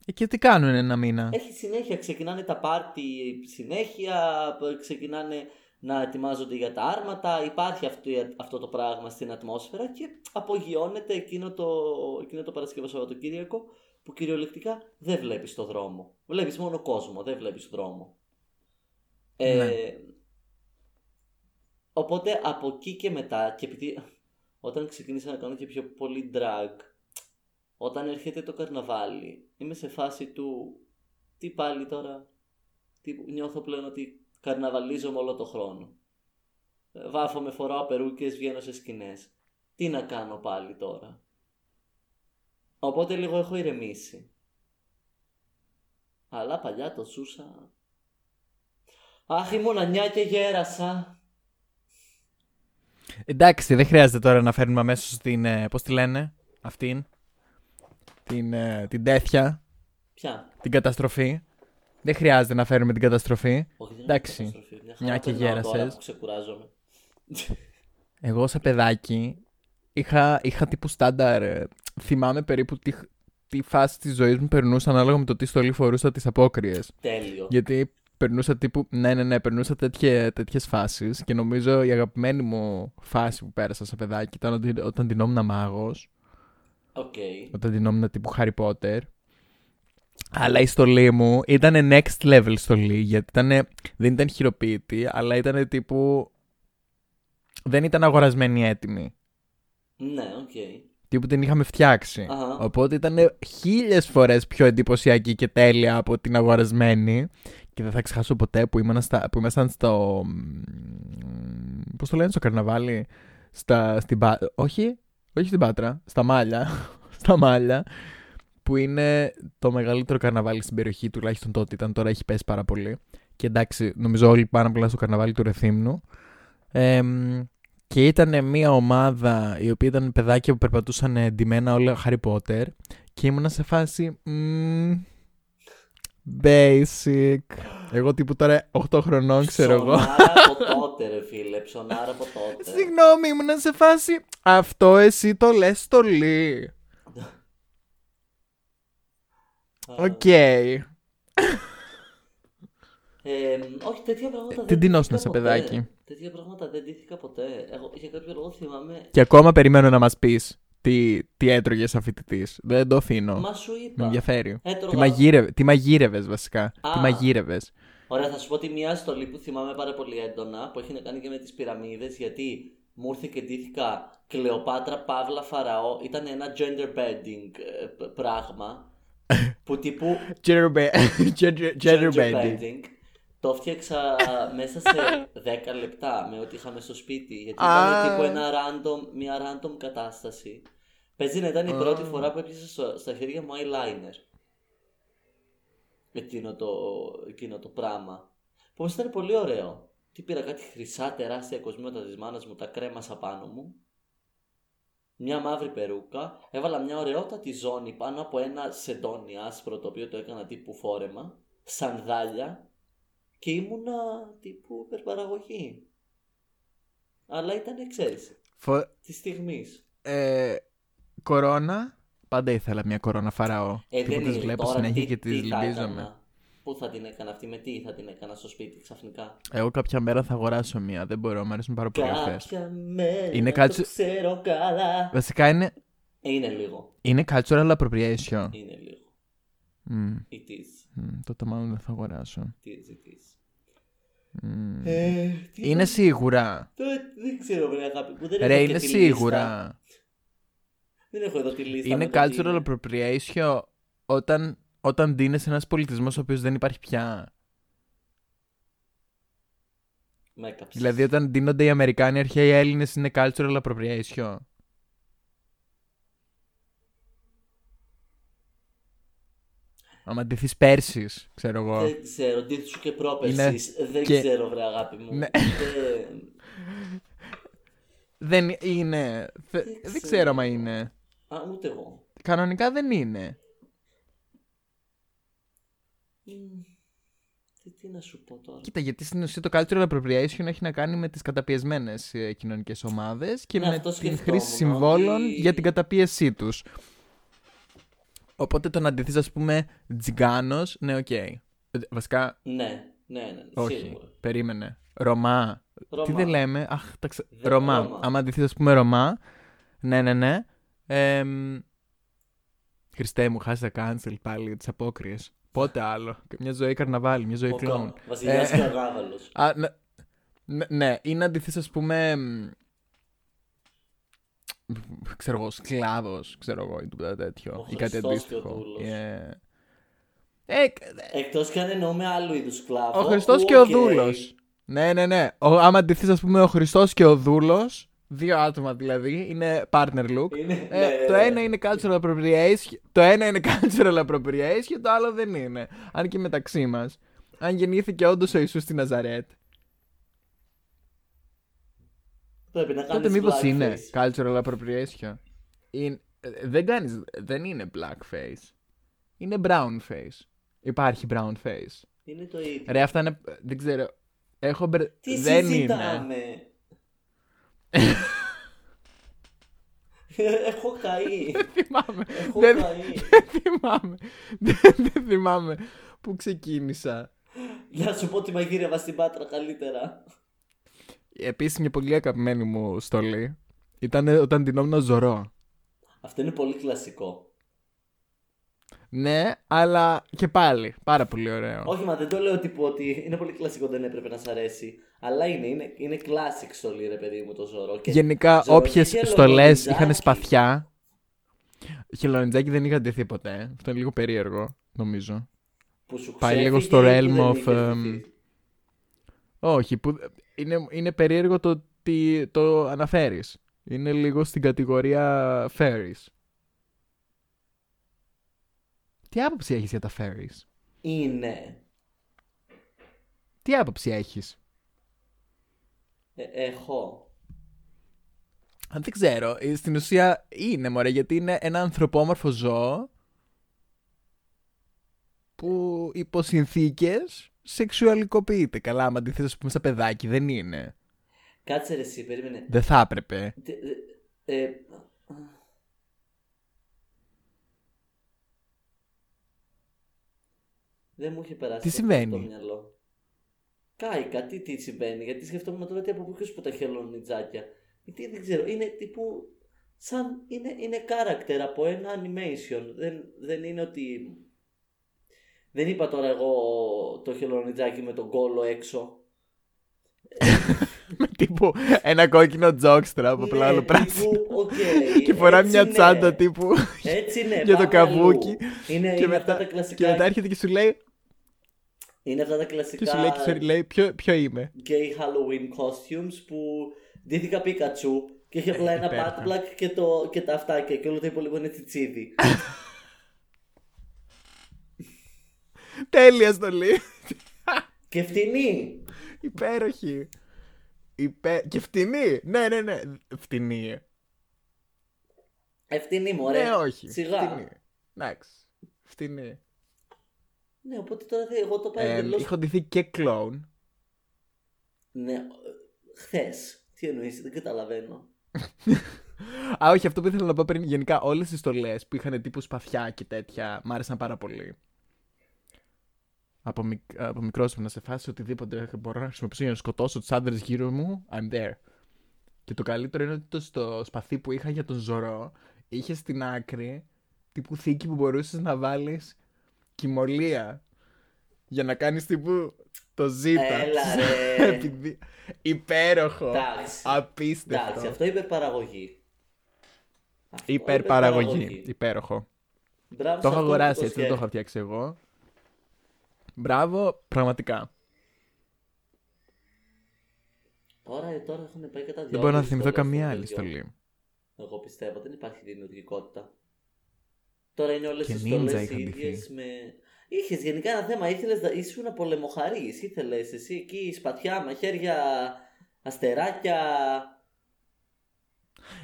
[SPEAKER 3] Ε, και τι κάνουν ένα μήνα;
[SPEAKER 2] Έχει συνέχεια, ξεκινάνε τα πάρτι συνέχεια, π- ξεκινάνε να ετοιμάζονται για τα άρματα, υπάρχει αυτό, αυτό το πράγμα στην ατμόσφαιρα και απογειώνεται εκείνο το, εκείνο το Παρασκευό Σαββατοκύριακο που κυριολεκτικά δεν βλέπεις το δρόμο. Βλέπεις μόνο κόσμο, δεν βλέπεις δρόμο. Ε,
[SPEAKER 3] Ναι.
[SPEAKER 2] Οπότε από εκεί και μετά και επειδή όταν ξεκίνησα να κάνω και πιο πολύ drag όταν έρχεται το καρναβάλι είμαι σε φάση του τι πάλι τώρα τι, νιώθω πλέον ότι καρναβαλίζομαι όλο το χρόνο Ε, βάφομαι, φοράω περούκες, βγαίνω σε σκηνές τι να κάνω πάλι τώρα; Οπότε λίγο έχω ηρεμήσει αλλά παλιά το ζούσα αχ ήμουν νιά και γέρασα
[SPEAKER 3] Εντάξει, δεν χρειάζεται τώρα να φέρνουμε αμέσως την. Ε, Πώς τη λένε, αυτήν. Την, ε, την τέτοια.
[SPEAKER 2] Ποια;
[SPEAKER 3] Την καταστροφή. Δεν χρειάζεται να φέρουμε την καταστροφή.
[SPEAKER 2] Όχι, δεν
[SPEAKER 3] Εντάξει.
[SPEAKER 2] είναι καταστροφή. Μια,
[SPEAKER 3] Μια
[SPEAKER 2] χαρά
[SPEAKER 3] και
[SPEAKER 2] περνάω
[SPEAKER 3] γέρασες.
[SPEAKER 2] Τώρα που ξεκουράζομαι.
[SPEAKER 3] Εγώ σαν παιδάκι είχα, είχα τύπου στάνταρ. ε, θυμάμαι περίπου τι, τι φάση της ζωής μου περνούσα ανάλογα με το τι στολή φορούσα τις απόκριες.
[SPEAKER 2] Τέλειο.
[SPEAKER 3] Γιατί περνούσα τύπου. Ναι, ναι, ναι, περνούσα τέτοιε, τέτοιες φάσεις και νομίζω η αγαπημένη μου φάση που πέρασα σαν παιδάκι ήταν ότι, όταν την όμουν μάγος.
[SPEAKER 2] Οκ.
[SPEAKER 3] όταν ντυνόμουνα τύπου Harry Potter. Αλλά η στολή μου ήταν next level στολή, γιατί ήταν, δεν ήταν χειροποίητη, αλλά ήταν τύπου... Δεν ήταν αγορασμένη έτοιμη.
[SPEAKER 2] Ναι, οκ.
[SPEAKER 3] Τύπου την είχαμε φτιάξει.
[SPEAKER 2] Αχα.
[SPEAKER 3] Οπότε ήταν χίλιες φορές πιο εντυπωσιακή και τέλεια από την αγορασμένη. Και δεν θα ξεχάσω ποτέ που, ήμουν στα, που ήμασταν στο... μ, Πώς το λένε στο καρναβάλι. Στα, στην Πα- Όχι, όχι στην Πάτρα. Στα Μάλια. στα Μάλια. Που είναι το μεγαλύτερο καρναβάλι στην περιοχή, τουλάχιστον τότε ήταν. Τώρα έχει πέσει πάρα πολύ. Και εντάξει, νομίζω όλοι πάνε απλά στο καρναβάλι του Ρεθύμνου. Εμ, και ήταν μια ομάδα η οποία ήταν παιδάκια που περπατούσαν εντυμένα όλα Harry Potter και ήμουνα σε φάση μμμ, basic. Εγώ τύπου τώρα 8 χρονών ξέρω εγώ.
[SPEAKER 2] Ψωνάρα από τότε, ρε φίλε. Ψωνάρα από τότε.
[SPEAKER 3] Συγγνώμη, ήμουνα σε φάση αυτό εσύ το λες στολή.
[SPEAKER 2] Α,
[SPEAKER 3] Οκ.
[SPEAKER 2] ε, όχι, τέτοια πράγματα δεν
[SPEAKER 3] Τι ντυνόσουν
[SPEAKER 2] ντύθηκα
[SPEAKER 3] σε
[SPEAKER 2] ποτέ.
[SPEAKER 3] παιδάκι;
[SPEAKER 2] Τέτοια πράγματα δεν ντύθηκα ποτέ. Εγώ για κάποιο λόγο θυμάμαι.
[SPEAKER 3] Και ακόμα περιμένω να μας πεις τι, τι έτρωγες σαν φοιτητή. Δεν το αφήνω.
[SPEAKER 2] Μα σου
[SPEAKER 3] Με
[SPEAKER 2] είπα.
[SPEAKER 3] ενδιαφέρει.
[SPEAKER 2] Έτρωγα-
[SPEAKER 3] Τι, μαγείρε... τι μαγείρευες βασικά.
[SPEAKER 2] Α.
[SPEAKER 3] Τι μαγείρευες.
[SPEAKER 2] Ωραία, θα σου πω τη μια στολή που θυμάμαι πάρα πολύ έντονα που έχει να κάνει και με τις πυραμίδες γιατί μου ήρθε και ντύθηκα Κλεοπάτρα Παύλα Φαραώ. Ήταν ένα gender bending ε, π- πράγμα που τύπου
[SPEAKER 3] Gender, be- gender, gender bending.
[SPEAKER 2] Το φτιάξα μέσα σε 10 λεπτά με ό,τι είχαμε στο σπίτι. Γιατί
[SPEAKER 3] Α.
[SPEAKER 2] ήταν τύπου ένα random, μια random κατάσταση. Παίζει να ήταν η πρώτη φορά που έπιασα στο- στα χέρια μου eyeliner. Εκείνο το, εκείνο το πράγμα. Που όμως ήταν πολύ ωραίο. Τι πήρα κάτι χρυσά τεράστια κοσμήματα της μάνας μου, τα κρέμασα πάνω μου. Μια μαύρη περούκα. Έβαλα μια ωραιότατη ζώνη πάνω από ένα σεντόνι άσπρο το οποίο το έκανα τύπου φόρεμα. Σανδάλια. Και ήμουνα τύπου υπερπαραγωγή. Αλλά ήταν, ξέρεις,
[SPEAKER 3] Φο...
[SPEAKER 2] της στιγμής.
[SPEAKER 3] Ε, κορώνα. Πάντα ήθελα μια κορώνα φαραώ.
[SPEAKER 2] Ε,
[SPEAKER 3] και
[SPEAKER 2] δεν
[SPEAKER 3] που τις
[SPEAKER 2] είναι
[SPEAKER 3] βλέπω
[SPEAKER 2] τώρα,
[SPEAKER 3] συνέχεια
[SPEAKER 2] τι-
[SPEAKER 3] και τις
[SPEAKER 2] τι θα
[SPEAKER 3] λυμπίζομαι.
[SPEAKER 2] έκανα; Πού θα την έκανα αυτή, με τι θα την έκανα στο σπίτι ξαφνικά;
[SPEAKER 3] Εγώ κάποια μέρα θα αγοράσω μια. Δεν μπορώ, μου αρέσουν πάρα πολύ αυτές.
[SPEAKER 2] Κάποια μέρα
[SPEAKER 3] Είναι
[SPEAKER 2] το
[SPEAKER 3] κάτι-
[SPEAKER 2] ξέρω καλά.
[SPEAKER 3] Βασικά είναι,
[SPEAKER 2] Ε, είναι λίγο.
[SPEAKER 3] είναι cultural appropriation.
[SPEAKER 2] Είναι λίγο.
[SPEAKER 3] Μμ,
[SPEAKER 2] It is.
[SPEAKER 3] μμ, τότε μάλλον δεν θα αγοράσω.
[SPEAKER 2] It is, it is.
[SPEAKER 3] Μμ.
[SPEAKER 2] Ε, τι
[SPEAKER 3] Είναι
[SPEAKER 2] θα-
[SPEAKER 3] σίγουρα.
[SPEAKER 2] Τώρα δεν ξέρω, βρε αγάπη μου. Δεν
[SPEAKER 3] Ρε,
[SPEAKER 2] έχω και
[SPEAKER 3] είναι
[SPEAKER 2] τη
[SPEAKER 3] σίγουρα.
[SPEAKER 2] λίστα. Δεν έχω εδώ τη λίστα.
[SPEAKER 3] Είναι
[SPEAKER 2] με το τι
[SPEAKER 3] cultural
[SPEAKER 2] είναι.
[SPEAKER 3] appropriation όταν, όταν δίνεις ένας πολιτισμός ο οποίος δεν υπάρχει πια.
[SPEAKER 2] Με έκαψες.
[SPEAKER 3] Δηλαδή όταν δίνονται οι Αμερικάνοι αρχαίοι Έλληνες είναι cultural appropriation. Άμα ντυθείς Πέρσης, ξέρω εγώ.
[SPEAKER 2] Δεν ξέρω, τι σου και πρόπερσης. Δεν
[SPEAKER 3] και-
[SPEAKER 2] ξέρω, βρε αγάπη μου.
[SPEAKER 3] Ναι.
[SPEAKER 2] Δεν-
[SPEAKER 3] Δεν είναι. Θε- Δεν
[SPEAKER 2] ξέρω.
[SPEAKER 3] ξέρω άμα είναι.
[SPEAKER 2] Α, ούτε εγώ.
[SPEAKER 3] Κανονικά δεν είναι.
[SPEAKER 2] Μμ, Τι, τι να σου πω τώρα.
[SPEAKER 3] Κοίτα, γιατί στην ουσία το cultural appropriation έχει να κάνει με τις καταπιεσμένες ε, κοινωνικές ομάδες και
[SPEAKER 2] Ναι,
[SPEAKER 3] με
[SPEAKER 2] αυτό
[SPEAKER 3] την
[SPEAKER 2] σκεφτόμουν,
[SPEAKER 3] χρήση συμβόλων
[SPEAKER 2] ότι-
[SPEAKER 3] για την καταπίεσή τους. Οπότε το να αντιθείς ας πούμε τζιγκάνος, ναι οκ. Ε, Βασικά,
[SPEAKER 2] Ναι, ναι, ναι,
[SPEAKER 3] όχι.
[SPEAKER 2] σίγουρα.
[SPEAKER 3] Περίμενε. Ρωμά.
[SPEAKER 2] Ρωμά.
[SPEAKER 3] Τι δεν λέμε; Αχ, τα ξε...
[SPEAKER 2] Δεν-
[SPEAKER 3] Ρωμά.
[SPEAKER 2] Ρώμα.
[SPEAKER 3] Άμα αντιθείς ας πούμε Ρωμά. Ναι, ναι, ναι. Εμ, Χριστέ μου, χάσει τα cancel πάλι τις απόκριες. Πότε άλλο. Μια ζωή καρναβάλι, μια ζωή
[SPEAKER 2] Ο
[SPEAKER 3] κλόουν.
[SPEAKER 2] Κα- Βασιλιάς
[SPEAKER 3] Ε,
[SPEAKER 2] και ο Γάβαλος.
[SPEAKER 3] Α, ναι, ναι, ναι, ή να αντιθείς ας πούμε μ, ξέρω εγώ, σκλάβος, ξέρω εγώ, ή τίποτα τέτοιο,
[SPEAKER 2] Ο
[SPEAKER 3] ή κάτι
[SPEAKER 2] Χριστός και ο
[SPEAKER 3] αντίστοιχο.
[SPEAKER 2] Δούλος.
[SPEAKER 3] Yeah. Ε, κ-
[SPEAKER 2] Εκτός κι αν εννοούμε άλλου είδους σκλάβο.
[SPEAKER 3] ο Χριστός
[SPEAKER 2] που,
[SPEAKER 3] και ο
[SPEAKER 2] οκ,
[SPEAKER 3] Δούλος. Ναι, ναι, ναι. Ο, άμα αντιθείς ας πούμε ο Χριστός και ο Δούλος, δύο άτομα δηλαδή, είναι partner look.
[SPEAKER 2] Είναι,
[SPEAKER 3] Ε,
[SPEAKER 2] ναι,
[SPEAKER 3] το
[SPEAKER 2] ναι.
[SPEAKER 3] ένα είναι cultural appropriation, το ένα είναι cultural appropriation, το άλλο δεν είναι. Αν και μεταξύ μας. Αν γεννήθηκε όντως ο Ιησούς στη Ναζαρέτ,
[SPEAKER 2] Πρέπει να κάνεις
[SPEAKER 3] τότε μήπως
[SPEAKER 2] blackface.
[SPEAKER 3] είναι cultural appropriation; Είναι, ε, δεν, κάνεις, δεν είναι blackface. Είναι brown face. Υπάρχει brown face.
[SPEAKER 2] Είναι το ίδιο.
[SPEAKER 3] Ρε, αυτά είναι. Δεν ξέρω. Έχω μπερ...
[SPEAKER 2] Τι
[SPEAKER 3] δεν είναι.
[SPEAKER 2] Συζητάμε. Έχω καεί.
[SPEAKER 3] θυμάμαι.
[SPEAKER 2] Έχω
[SPEAKER 3] δεν,
[SPEAKER 2] καεί.
[SPEAKER 3] δεν θυμάμαι. δεν, δεν θυμάμαι που ξεκίνησα.
[SPEAKER 2] Να σου πω τι μαγείρευα στην Πάτρα καλύτερα.
[SPEAKER 3] Επίσης, μια πολύ αγαπημένη μου στολή ήταν όταν την ζωρό.
[SPEAKER 2] Αυτό είναι πολύ κλασικό.
[SPEAKER 3] Ναι, αλλά και πάλι. Πάρα πολύ ωραίο.
[SPEAKER 2] Όχι, μα δεν το λέω τύπου ότι είναι πολύ κλασικό, δεν έπρεπε να σ' αρέσει. Αλλά είναι, είναι, είναι classic στολή, ρε παιδί μου, το ζωρό. Και
[SPEAKER 3] Γενικά,
[SPEAKER 2] Ζωρό
[SPEAKER 3] όποιες
[SPEAKER 2] και
[SPEAKER 3] στολές
[SPEAKER 2] χελονιτζάκι.
[SPEAKER 3] είχαν σπαθιά. Χελονιτζάκι δεν είχα ντυθεί ποτέ. Αυτό είναι λίγο περίεργο, νομίζω.
[SPEAKER 2] που σου
[SPEAKER 3] πάει λίγο
[SPEAKER 2] ξέφυγε
[SPEAKER 3] στο
[SPEAKER 2] ή
[SPEAKER 3] realm
[SPEAKER 2] που δεν
[SPEAKER 3] of,
[SPEAKER 2] είχες
[SPEAKER 3] εμ,
[SPEAKER 2] ντυθεί.
[SPEAKER 3] Όχι, που είναι, είναι περίεργο το ότι το αναφέρεις. Είναι λίγο στην κατηγορία fairies. Τι άποψη έχεις για τα fairies?
[SPEAKER 2] Είναι.
[SPEAKER 3] Τι άποψη έχεις;
[SPEAKER 2] Ε, έχω.
[SPEAKER 3] Αν δεν ξέρω, ε, στην ουσία είναι μωρέ, γιατί είναι ένα ανθρωπόμορφο ζώο που υπό συνθήκες σεξουαλικοποιείται. Καλά, άμα αντιθέτως ας πούμε στα παιδάκι, δεν είναι.
[SPEAKER 2] Κάτσε ρε εσύ, περίμενε.
[SPEAKER 3] Δεν θα έπρεπε.
[SPEAKER 2] Τε- ε, ε, Δεν μου είχε περάσει
[SPEAKER 3] Τι
[SPEAKER 2] αυτό
[SPEAKER 3] συμβαίνει;
[SPEAKER 2] στο μυαλό. Κάηκα, τι, τι συμβαίνει, γιατί σκεφτόμουν τώρα τι από πού και σου πω τα χελονιτζάκια. Γιατί δεν ξέρω, είναι τύπου σαν είναι, είναι character από ένα animation. Δεν, δεν είναι ότι... Δεν είπα τώρα εγώ το χελωνονιντζάκι με τον κώλο έξω.
[SPEAKER 3] Με τύπου ένα κόκκινο jockstrap από
[SPEAKER 2] Ναι,
[SPEAKER 3] πλάνο πράσινο.
[SPEAKER 2] τύπου, οκ,
[SPEAKER 3] Και φορά
[SPEAKER 2] έτσι
[SPEAKER 3] μια
[SPEAKER 2] είναι.
[SPEAKER 3] τσάντα τύπου
[SPEAKER 2] Έτσι είναι.
[SPEAKER 3] για το
[SPEAKER 2] πάμε αλλού.
[SPEAKER 3] καβούκι.
[SPEAKER 2] Είναι,
[SPEAKER 3] Και
[SPEAKER 2] είναι αυτά
[SPEAKER 3] μετά,
[SPEAKER 2] τα
[SPEAKER 3] και
[SPEAKER 2] κλασικά.
[SPEAKER 3] μετά έρχεται και σου λέει,
[SPEAKER 2] Είναι αυτά τα
[SPEAKER 3] και
[SPEAKER 2] κλασικά
[SPEAKER 3] σου λέει, και σου λέει ποιο, ποιο είμαι;
[SPEAKER 2] gay Halloween costumes που ντύθηκα Πίκατσου και είχε απλά
[SPEAKER 3] Ε,
[SPEAKER 2] ένα
[SPEAKER 3] υπέροχα.
[SPEAKER 2] butt plug και, το, και τα αυτάκια και όλο το υπόλοιπο είναι τσιτσίδι.
[SPEAKER 3] Τέλεια στολή.
[SPEAKER 2] και φτηνή.
[SPEAKER 3] Υπέροχη. Υπέ... Και φτηνή. Ναι, ναι, ναι. Φτηνή.
[SPEAKER 2] Ευθυνή μου, ωραία.
[SPEAKER 3] Ναι, όχι.
[SPEAKER 2] Σιγά.
[SPEAKER 3] Φτηνή. Εντάξει. Φτηνή.
[SPEAKER 2] Ναι, οπότε τώρα δε- εγώ το πάω
[SPEAKER 3] Ε,
[SPEAKER 2] εντελώς...
[SPEAKER 3] Είχα ντυθεί και κλόουν.
[SPEAKER 2] Ναι, χθες. Τι εννοείς, δεν καταλαβαίνω.
[SPEAKER 3] Α, όχι, αυτό που ήθελα να πω πριν. Γενικά, όλες τις στολές που είχαν τύπου σπαθιά και τέτοια μ' άρεσαν πάρα πολύ. Από, μικ... από μικρός να σε φάση οτιδήποτε μπορώ να χρησιμοποιήσω για να σκοτώσω τους άντρες γύρω μου, I'm there. Και το καλύτερο είναι ότι το στο σπαθί που είχα για τον Ζωρό είχες στην άκρη τύπου θήκη που μπορούσες να βάλεις κοιμωλία. Για να κάνεις τύπου το ζήτα.
[SPEAKER 2] Έλα, ρε.
[SPEAKER 3] Επειδή... Υπέροχο.
[SPEAKER 2] Εντάξει.
[SPEAKER 3] Απίστευτο.
[SPEAKER 2] Εντάξει, αυτό υπερπαραγωγή. Αυτό
[SPEAKER 3] Υπερπαραγωγή. Υπέροχο.
[SPEAKER 2] Μπράβο
[SPEAKER 3] Το
[SPEAKER 2] σε
[SPEAKER 3] έχω
[SPEAKER 2] αυτόν που
[SPEAKER 3] αγοράσει έτσι, δεν το
[SPEAKER 2] σκέφτηκε.
[SPEAKER 3] έχω φτιάξει εγώ. Μπράβο, πραγματικά.
[SPEAKER 2] Τώρα, ε, τώρα έχουν πάει κατά
[SPEAKER 3] Δεν μπορώ να
[SPEAKER 2] δυο
[SPEAKER 3] θυμηθώ
[SPEAKER 2] στολές
[SPEAKER 3] καμία
[SPEAKER 2] στο
[SPEAKER 3] άλλη
[SPEAKER 2] τέτοιο.
[SPEAKER 3] στολή.
[SPEAKER 2] Εγώ πιστεύω δεν υπάρχει δημιουργικότητα. Τώρα είναι όλες
[SPEAKER 3] Και
[SPEAKER 2] οι
[SPEAKER 3] ninja
[SPEAKER 2] στολές
[SPEAKER 3] είχα
[SPEAKER 2] ίδιες
[SPEAKER 3] ντυθεί.
[SPEAKER 2] με. Είχες γενικά ένα θέμα, ήθελες, να- ήσουν πολεμοχαρής. Ήθελες εσύ εκεί σπατιά, μαχαίρια, αστεράκια.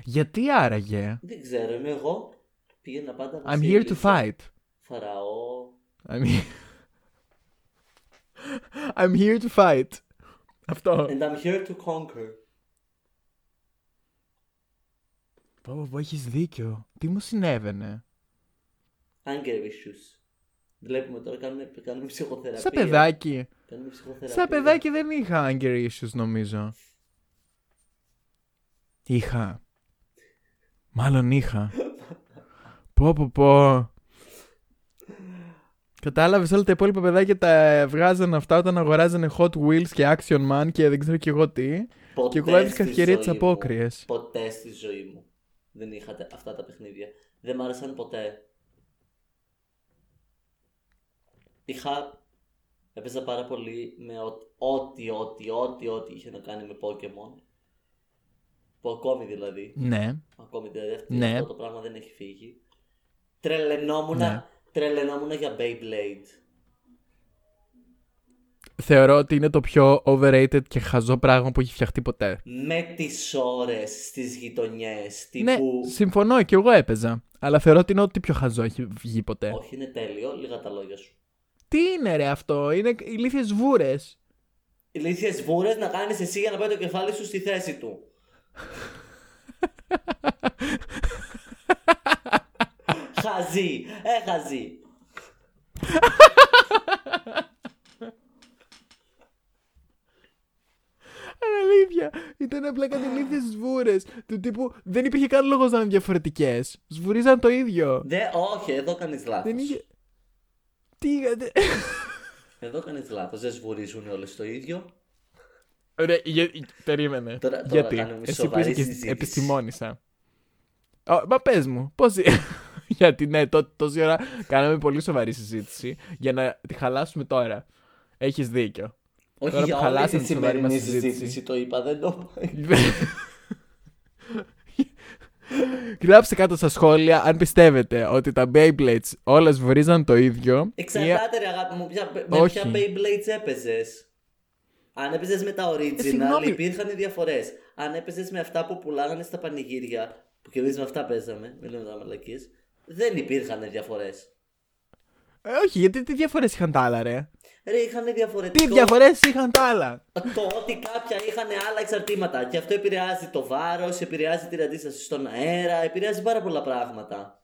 [SPEAKER 3] Γιατί άραγε;
[SPEAKER 2] Δεν ξέρω, είμαι εγώ. Πήγαινα πάντα
[SPEAKER 3] I'm here to
[SPEAKER 2] βασίλισσα,
[SPEAKER 3] fight.
[SPEAKER 2] Φαραώ.
[SPEAKER 3] I'm here... I'm here to fight. Αυτό.
[SPEAKER 2] And I'm here to conquer.
[SPEAKER 3] Πω, πω, πω, έχεις δίκιο. Τι μου συνέβαινε;
[SPEAKER 2] Anger issues. Βλέπουμε τώρα, κάνουμε, κάνουμε ψυχοθεραπεία.
[SPEAKER 3] Σαν παιδάκι.
[SPEAKER 2] Κάνουμε ψυχοθεραπεία.
[SPEAKER 3] Σαν παιδάκι δεν είχα anger issues νομίζω. Είχα. Μάλλον είχα. πω πω πω. Κατάλαβες όλα τα υπόλοιπα παιδάκια τα βγάζανε αυτά όταν αγοράζανε Hot Wheels και Action Man και δεν ξέρω κι εγώ τι.
[SPEAKER 2] Ποτέ
[SPEAKER 3] Και εγώ έβρισκα
[SPEAKER 2] στη
[SPEAKER 3] ευκαιρία
[SPEAKER 2] ζωή
[SPEAKER 3] τις
[SPEAKER 2] μου-
[SPEAKER 3] απόκριες.
[SPEAKER 2] Ποτέ στη ζωή μου δεν είχα τε- αυτά τα παιχνίδια. Δεν μ' άρεσαν ποτέ. Είχα. Έπαιζα πάρα πολύ με ό- ό,τι, ό,τι, ό,τι, ό,τι είχε να κάνει με Pokemon. Που ακόμη δηλαδή.
[SPEAKER 3] Ναι.
[SPEAKER 2] Ακόμη δηλαδή αυτό,
[SPEAKER 3] Ναι.
[SPEAKER 2] αυτό το πράγμα δεν έχει φύγει. Τρελαινόμουν,
[SPEAKER 3] Ναι.
[SPEAKER 2] τρελαινόμουν για Beyblade.
[SPEAKER 3] Θεωρώ ότι είναι το πιο overrated και χαζό πράγμα που έχει φτιαχτεί ποτέ.
[SPEAKER 2] Με τις ώρες στις γειτονιές.
[SPEAKER 3] Ναι,
[SPEAKER 2] Τύπου.
[SPEAKER 3] συμφωνώ και εγώ έπαιζα. Αλλά θεωρώ ότι είναι ό,τι πιο χαζό έχει βγει ποτέ.
[SPEAKER 2] Όχι, είναι τέλειο. Λίγα τα λόγια σου.
[SPEAKER 3] Τι είναι ρε αυτό, είναι ηλίθιες βούρες.
[SPEAKER 2] ηλίθιες βούρες να κάνεις εσύ για να πάει το κεφάλι σου στη θέση του. χαζί, ε χαζί.
[SPEAKER 3] Αλήθεια. Ήταν απλά κάτι ηλίθιες βούρες. Του τύπου δεν υπήρχε καν λόγος να είναι διαφορετικές. Σβουρίζαν το ίδιο.
[SPEAKER 2] Δε, όχι, εδώ κάνεις λάθος.
[SPEAKER 3] Δεν είχε... Τι είχατε...
[SPEAKER 2] Εδώ κάνεις λάθος, δεν σβουρίζουν όλες το ίδιο.
[SPEAKER 3] Ρε, για... περίμενε.
[SPEAKER 2] Τώρα- τώρα
[SPEAKER 3] Γιατί,
[SPEAKER 2] κάνουμε
[SPEAKER 3] εσύ που
[SPEAKER 2] σοβαρή
[SPEAKER 3] είσαι και
[SPEAKER 2] συζήτηση.
[SPEAKER 3] επιστημόνισσα. Ω, μα πες μου, πώς... Γιατί ναι, τό, τόση ώρα κάναμε πολύ σοβαρή συζήτηση για να τη χαλάσουμε τώρα. Έχεις δίκιο.
[SPEAKER 2] Όχι
[SPEAKER 3] Τώρα
[SPEAKER 2] για
[SPEAKER 3] που
[SPEAKER 2] όλη
[SPEAKER 3] χαλάσαμε
[SPEAKER 2] τη
[SPEAKER 3] τη σοβαρή
[SPEAKER 2] σημερινή
[SPEAKER 3] μας συζήτηση.
[SPEAKER 2] συζήτηση το είπα, δεν το
[SPEAKER 3] Γράψτε κάτω στα σχόλια αν πιστεύετε ότι τα Beyblades όλα σβουρίζαν το ίδιο. ή-
[SPEAKER 2] Εξαρτάται ρε αγάπη μου, ποια, με
[SPEAKER 3] Όχι.
[SPEAKER 2] ποια Beyblades έπαιζες. Αν έπαιζες με τα original
[SPEAKER 3] συγγνώμη.
[SPEAKER 2] υπήρχαν διαφορές. Αν έπαιζες με αυτά που πουλάγανε στα πανηγύρια, που και εμείς με αυτά παίζαμε, μην λέμε τώρα μαλακίες, δεν υπήρχαν διαφορές.
[SPEAKER 3] Ε, όχι, γιατί τι διαφορές είχαν τα άλλα, ρε;
[SPEAKER 2] Ρε, είχαν διαφορετικό.
[SPEAKER 3] Τι διαφορές είχαν τα άλλα;
[SPEAKER 2] Το ότι κάποια είχαν άλλα εξαρτήματα. Και αυτό επηρεάζει το βάρος, επηρεάζει την αντίσταση στον αέρα, επηρεάζει πάρα πολλά πράγματα.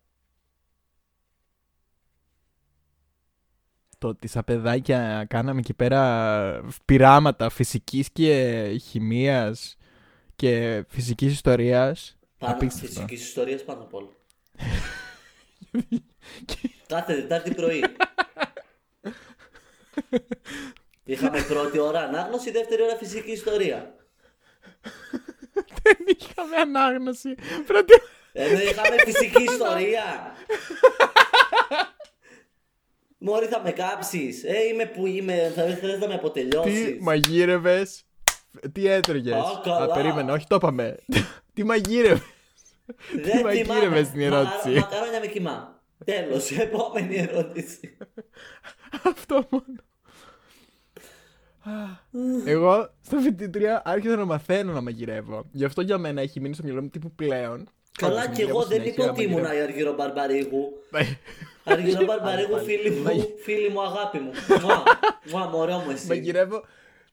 [SPEAKER 3] Το ότι σαν παιδάκια κάναμε εκεί πέρα πειράματα φυσικής και χημείας και φυσικής ιστορίας
[SPEAKER 2] Πάνω
[SPEAKER 3] Απίστευτο.
[SPEAKER 2] φυσικής ιστορίας πάνω απ' όλα. Κάθε Τετάρτη πρωί. Είχαμε πρώτη ώρα ανάγνωση, δεύτερη ώρα φυσική ιστορία.
[SPEAKER 3] Δεν είχαμε ανάγνωση. Πρώτη...
[SPEAKER 2] Ενώ είχαμε φυσική ιστορία. Μόρι θα με κάψεις. Ε, είμαι που είμαι. Θα θες να με
[SPEAKER 3] Τι
[SPEAKER 2] αποτελειώσεις.
[SPEAKER 3] μαγείρευες. Τι έτρωγες.
[SPEAKER 2] Α, καλά.
[SPEAKER 3] περίμενε, όχι το είπαμε. Τι μαγείρευες.
[SPEAKER 2] Δεν
[SPEAKER 3] μαγείρευες
[SPEAKER 2] θυμάμαι.
[SPEAKER 3] την ερώτηση.
[SPEAKER 2] Μα- Μακαρόνια με κοιμά. Τέλος. Επόμενη ερώτηση.
[SPEAKER 3] Αυτό μόνο. Εγώ στα φοιτητρία άρχισα να μαθαίνω να μαγειρεύω. Γι' αυτό για μένα έχει μείνει στο μυαλό μου τύπου πλέον.
[SPEAKER 2] Καλά
[SPEAKER 3] όντως,
[SPEAKER 2] και εγώ
[SPEAKER 3] μαγειρεύω
[SPEAKER 2] δεν
[SPEAKER 3] συνέχεια,
[SPEAKER 2] είπα ότι ήμουν
[SPEAKER 3] μαγειρεύω.
[SPEAKER 2] η Αργύρο Μπαρμπαρίγου.
[SPEAKER 3] Μαγει-
[SPEAKER 2] Αργύρο Μπαρμπαρίγου, φίλη μου,
[SPEAKER 3] Μαγει-
[SPEAKER 2] φίλη μου, αγάπη μου. Μουά, μουά, μωρό μου εσύ.
[SPEAKER 3] Μαγειρεύω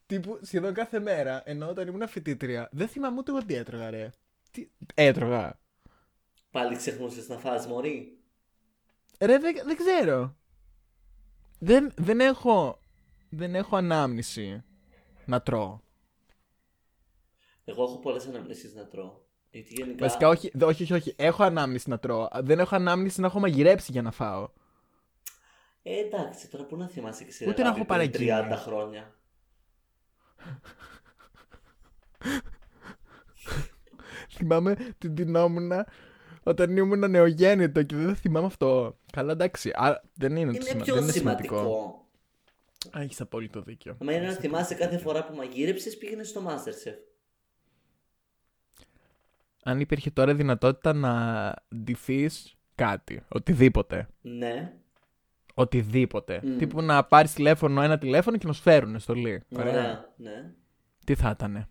[SPEAKER 3] τύπου σχεδόν κάθε μέρα. Ενώ όταν ήμουν φοιτήτρια δεν θυμάμαι ούτε εγώ τι έτρωγα, ρε. Τι... Έτρωγα.
[SPEAKER 2] Πάλι ξεχνούσες να φας μωρή.
[SPEAKER 3] Ρε, δεν, δεν ξέρω. Δεν, δεν έχω. Δεν έχω ανάμνηση να τρώω.
[SPEAKER 2] Εγώ έχω πολλές αναμνήσεις να τρώω. Γιατί γενικά...
[SPEAKER 3] Βασικά, όχι, δε- όχι, όχι, όχι. Έχω ανάμνηση να τρώω. Δεν έχω ανάμνηση να έχω μαγειρέψει για να φάω.
[SPEAKER 2] Ε, εντάξει, τώρα πού να θυμάσαι και εσύ
[SPEAKER 3] Ούτε
[SPEAKER 2] ρε,
[SPEAKER 3] να
[SPEAKER 2] αγάπη,
[SPEAKER 3] έχω
[SPEAKER 2] πριν
[SPEAKER 3] παραγγείλει.
[SPEAKER 2] 30 χρόνια.
[SPEAKER 3] Θυμάμαι την τεινόμουν όταν ήμουν νεογέννητο και δεν θυμάμαι αυτό. Καλά, εντάξει. Α, δεν είναι, το
[SPEAKER 2] Είναι
[SPEAKER 3] σημα-
[SPEAKER 2] πιο
[SPEAKER 3] δεν είναι
[SPEAKER 2] σημαντικό.
[SPEAKER 3] σημαντικό. Έχεις απόλυτο δίκιο.
[SPEAKER 2] Μα είναι να θυμάσαι κάθε φορά που μαγείρεψες πήγαινες στο Masterchef.
[SPEAKER 3] Αν υπήρχε τώρα δυνατότητα να ντυθείς κάτι, οτιδήποτε.
[SPEAKER 2] Ναι.
[SPEAKER 3] Οτιδήποτε.
[SPEAKER 2] Μμ.
[SPEAKER 3] Τύπου να πάρεις τηλέφωνο, ένα τηλέφωνο και να σου φέρουν στολή.
[SPEAKER 2] Ωραία. Ναι.
[SPEAKER 3] Τι θα ήταν.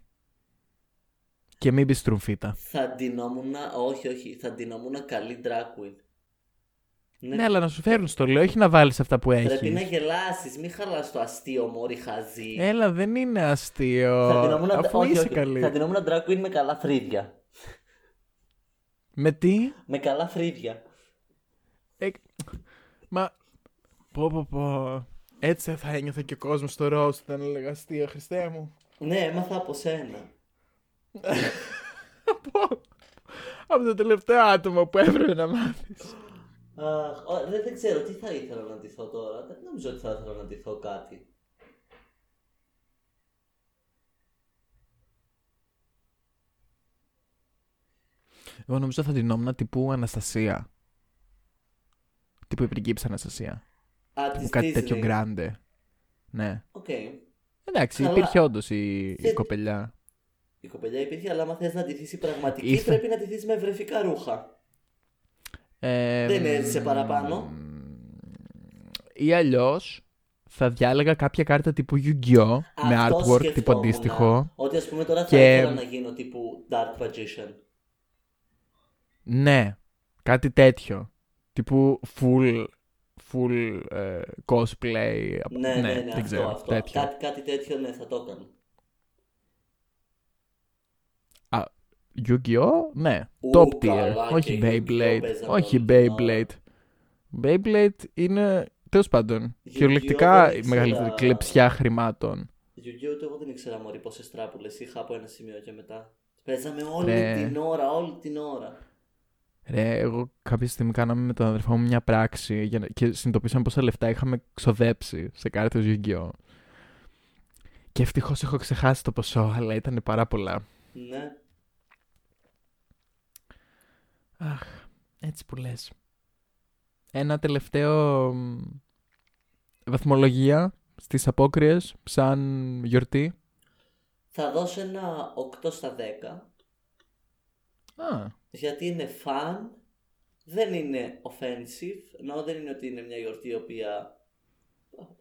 [SPEAKER 3] Και μην πεις τρούμφιτα.
[SPEAKER 2] Θα ντυνόμουν, όχι, όχι, θα ντυνόμουν καλή drag queen. Ναι.
[SPEAKER 3] Ναι, αλλά να σου φέρουν στολή, όχι να βάλεις αυτά που
[SPEAKER 2] Πρέπει να
[SPEAKER 3] έχει.
[SPEAKER 2] γελάσεις, μην χαλάς το αστείο μόρι χαζί.
[SPEAKER 3] Έλα, δεν είναι αστείο.
[SPEAKER 2] θα ντυνόμουν,
[SPEAKER 3] Αφού
[SPEAKER 2] όχι,
[SPEAKER 3] είσαι
[SPEAKER 2] όχι,
[SPEAKER 3] καλή.
[SPEAKER 2] θα ντυνόμουν drag queen με καλά φρύδια.
[SPEAKER 3] Με τι;
[SPEAKER 2] Με καλά φρύδια.
[SPEAKER 3] Ε, μα. Πω, πω, πω. Έτσι θα ένιωθε και ο κόσμος στο ροζ όταν έλεγα αστεία, Χριστέ μου.
[SPEAKER 2] Ναι, έμαθα από σένα.
[SPEAKER 3] Από, από το τελευταίο άτομο που έπρεπε να μάθεις.
[SPEAKER 2] Αχ, ω, δεν, δεν ξέρω τι θα ήθελα να ντυθώ τώρα. Δεν νομίζω ότι θα ήθελα να ντυθώ κάτι.
[SPEAKER 3] Εγώ νομίζω θα ντυνόμουνα τύπου Αναστασία. Τύπου η πριγκίπισσα Αναστασία.
[SPEAKER 2] Α,
[SPEAKER 3] Τύπου
[SPEAKER 2] της
[SPEAKER 3] κάτι τέτοιο
[SPEAKER 2] Disney.
[SPEAKER 3] γκράντε. Ναι.
[SPEAKER 2] Οκ.
[SPEAKER 3] Εντάξει,
[SPEAKER 2] Καλά.
[SPEAKER 3] υπήρχε όντως η, η
[SPEAKER 2] Δεν-
[SPEAKER 3] κοπελιά.
[SPEAKER 2] Η κοπελιά υπήρχε, αλλά άμα θες να ντυθείς η πραγματική,
[SPEAKER 3] Ήρθε.
[SPEAKER 2] πρέπει να ντυθείς με βρεφικά ρούχα.
[SPEAKER 3] Ε,
[SPEAKER 2] Δεν έζησε παραπάνω.
[SPEAKER 3] Ή αλλιώς θα διάλεγα κάποια κάρτα τύπου Yu-Gi-Oh! με
[SPEAKER 2] Αυτό
[SPEAKER 3] artwork τύπου
[SPEAKER 2] σκεφτόμουν,
[SPEAKER 3] αντίστοιχο.
[SPEAKER 2] Ότι ας πούμε τώρα θα
[SPEAKER 3] Και-
[SPEAKER 2] ήθελα να γίνω τύπου Dark Magician.
[SPEAKER 3] Ναι, κάτι τέτοιο. Τύπου full, full ε, cosplay.
[SPEAKER 2] Ναι, ναι, ναι,
[SPEAKER 3] δεν
[SPEAKER 2] αυτό,
[SPEAKER 3] ξέρω,
[SPEAKER 2] αυτό.
[SPEAKER 3] τέτοιο.
[SPEAKER 2] Κάτι, κάτι τέτοιο, ναι, θα το έκανα.
[SPEAKER 3] Α, Yu-Gi-Oh! Ναι,
[SPEAKER 2] Ου,
[SPEAKER 3] top tier.
[SPEAKER 2] καλά,
[SPEAKER 3] Όχι
[SPEAKER 2] και Yu-Gi-Oh!
[SPEAKER 3] Beyblade.
[SPEAKER 2] παίζαμε
[SPEAKER 3] Όχι
[SPEAKER 2] όλη την
[SPEAKER 3] Beyblade. Beyblade είναι, τέλος πάντων,
[SPEAKER 2] Yu-Gi-Oh!
[SPEAKER 3] κυριολεκτικά
[SPEAKER 2] δεν
[SPEAKER 3] η
[SPEAKER 2] ήξερα.
[SPEAKER 3] μεγαλύτερη κλεψιά χρημάτων.
[SPEAKER 2] Yu-Gi-Oh! το εγώ δεν ήξερα μωρή πόσες τράπουλες είχα από ένα σημείο και μετά. Παίζαμε όλη
[SPEAKER 3] Ρε.
[SPEAKER 2] την ώρα, όλη την ώρα.
[SPEAKER 3] Ρε, εγώ κάποια στιγμή κάναμε με τον αδερφό μου μια πράξη για να... και συνειδητοποίησαμε πόσα λεφτά είχαμε ξοδέψει σε κάρτες Yu-Gi-Oh! Και ευτυχώς έχω ξεχάσει το ποσό, αλλά ήταν πάρα πολλά.
[SPEAKER 2] Ναι.
[SPEAKER 3] Αχ, έτσι που λες. Ένα τελευταίο μ, βαθμολογία στις απόκριες σαν γιορτή.
[SPEAKER 2] Θα δώσω ένα 8 στα 10.
[SPEAKER 3] Α,
[SPEAKER 2] Γιατί είναι fun, δεν είναι offensive, ενώ δεν είναι ότι είναι μια γιορτή η οποία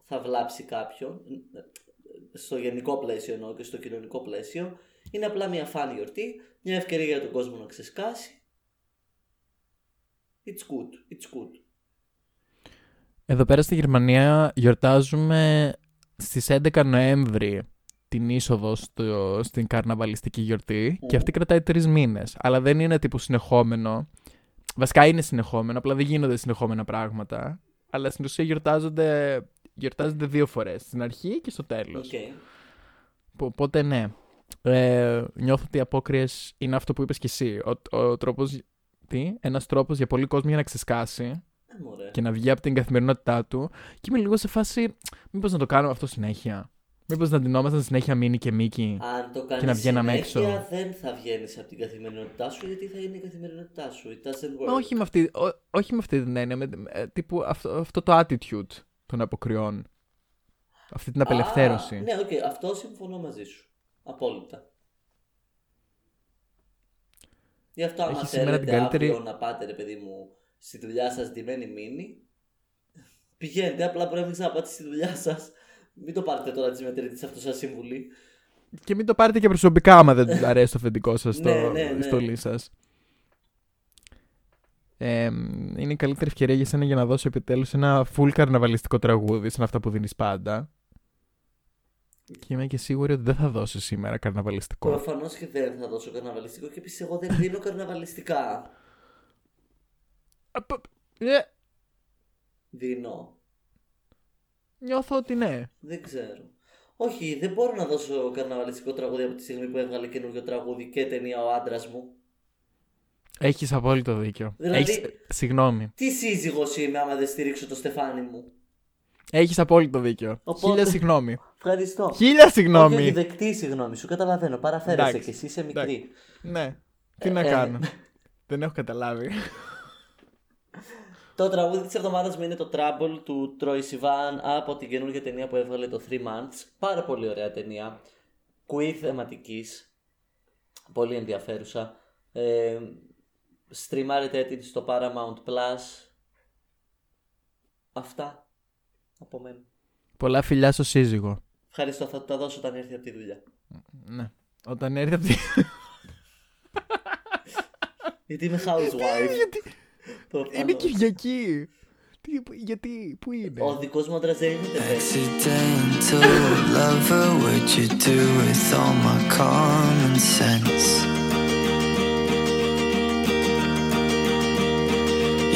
[SPEAKER 2] θα βλάψει κάποιον, στο γενικό πλαίσιο εννοώ και στο κοινωνικό πλαίσιο, είναι απλά μια fun γιορτή, μια ευκαιρία για τον κόσμο να ξεσκάσει. It's good, it's good.
[SPEAKER 3] Εδώ πέρα στη Γερμανία γιορτάζουμε στις 11 Νοέμβρη την είσοδο στο, στην καρναβαλιστική γιορτή και αυτή κρατάει τρεις μήνες. Αλλά δεν είναι τύπου συνεχόμενο. Βασικά είναι συνεχόμενο, απλά δεν γίνονται συνεχόμενα πράγματα. Αλλά στην ουσία γιορτάζονται, γιορτάζονται δύο φορές, στην αρχή και στο τέλος.
[SPEAKER 2] Okay.
[SPEAKER 3] Πο- Οπότε ναι. ε, νιώθω ότι οι απόκριες είναι αυτό που είπες κι εσύ. Ο, ο τρόπος, τι, ένας τρόπος για πολύ κόσμο για να ξεσκάσει
[SPEAKER 2] Ε, μωρέ.
[SPEAKER 3] και να βγει από την καθημερινότητά του. Και είμαι λίγο σε φάση, μήπως να το κάνουμε αυτό συνέχεια. Μήπως να ντυνόμασταν συνέχεια Μίνι και Μίκι.
[SPEAKER 2] Αν το κάνεις
[SPEAKER 3] να βγαίναμε
[SPEAKER 2] συνέχεια,
[SPEAKER 3] έξω.
[SPEAKER 2] δεν θα βγαίνεις από την καθημερινότητά σου, γιατί θα είναι η καθημερινότητά σου. It doesn't work.
[SPEAKER 3] Μα όχι με αυτή, ό- όχι με αυτή την έννοια. Με, ε, τύπου αυτό, αυτό το attitude των αποκριών. Αυτή την απελευθέρωση.
[SPEAKER 2] Α, ναι, οκ, αυτό συμφωνώ μαζί σου. Απόλυτα. Γι' αυτό άμα
[SPEAKER 3] Έχει σήμερα
[SPEAKER 2] θέλετε
[SPEAKER 3] την καλύτερη-
[SPEAKER 2] αύριο να πάτε ρε παιδί μου στη δουλειά σας ντυμένη μήνυ πηγαίνετε, απλά πρέπει να ξαναπάτε στη δουλειά σας μην το πάρετε τώρα τη μετρητή αυτό σαν σύμβουλη.
[SPEAKER 3] Και μην το πάρετε και προσωπικά άμα δεν του αρέσει το αφεντικό σας στο,
[SPEAKER 2] Ναι, ναι, ναι.
[SPEAKER 3] στολή σας. Ε, είναι η καλύτερη ευκαιρία για σένα για να δώσω επιτέλους ένα full καρναβαλιστικό τραγούδι, σαν αυτά που δίνεις πάντα. Και είμαι και σίγουρη ότι δεν θα δώσει σήμερα καρναβαλιστικό.
[SPEAKER 2] Προφανώς και δεν θα δώσω καρναβαλιστικό και επίσης εγώ δεν δίνω καρναβαλιστικά.
[SPEAKER 3] Απ- ε,
[SPEAKER 2] Δίνω.
[SPEAKER 3] νιώθω ότι ναι.
[SPEAKER 2] Δεν ξέρω. Όχι, δεν μπορώ να δώσω καρναβαλιστικό τραγούδι από τη στιγμή που έβγαλε καινούριο τραγούδι και ταινία ο άντρας μου.
[SPEAKER 3] Έχεις απόλυτο δίκιο.
[SPEAKER 2] Δηλαδή-
[SPEAKER 3] Έχεις... Συγγνώμη.
[SPEAKER 2] Τι σύζυγος είμαι άμα δεν στηρίξω το στεφάνι μου;
[SPEAKER 3] Έχεις απόλυτο δίκιο.
[SPEAKER 2] Οπότε-
[SPEAKER 3] Χίλια συγγνώμη.
[SPEAKER 2] Ευχαριστώ.
[SPEAKER 3] Χίλια
[SPEAKER 2] Όχι,
[SPEAKER 3] συγγνώμη.
[SPEAKER 2] όχι, δεκτή η συγγνώμη σου. Καταλαβαίνω. Παραφέρεσαι
[SPEAKER 3] Εντάξει,
[SPEAKER 2] και εσύ είσαι μικρή.
[SPEAKER 3] Ναι. Τι να
[SPEAKER 2] Ε,
[SPEAKER 3] κάνω. Δεν έχω καταλάβει.
[SPEAKER 2] Το τραγούδι της εβδομάδας μου είναι το Trouble του Troy Sivan από την καινούργια ταινία που έβγαλε το 3 Months. Πάρα πολύ ωραία ταινία. Queer θεματικής. Πολύ ενδιαφέρουσα. Ε, στριμάρετε την στο Paramount Plus. Αυτά από μένα.
[SPEAKER 3] Πολλά φιλιά στο σύζυγο.
[SPEAKER 2] Ευχαριστώ, θα του τα δώσω όταν έρθει από τη δουλειά.
[SPEAKER 3] Ναι. Όταν έρθει από τη...
[SPEAKER 2] Γιατί είμαι housewife.
[SPEAKER 3] Γιατί
[SPEAKER 2] Προφανώς.
[SPEAKER 3] είναι Κυριακή. Τι, γιατί, πού είναι;
[SPEAKER 2] Ο δικός μου άντρας δεν είναι παιδί.
[SPEAKER 4] Accidental lover, what'd you do with all my common sense?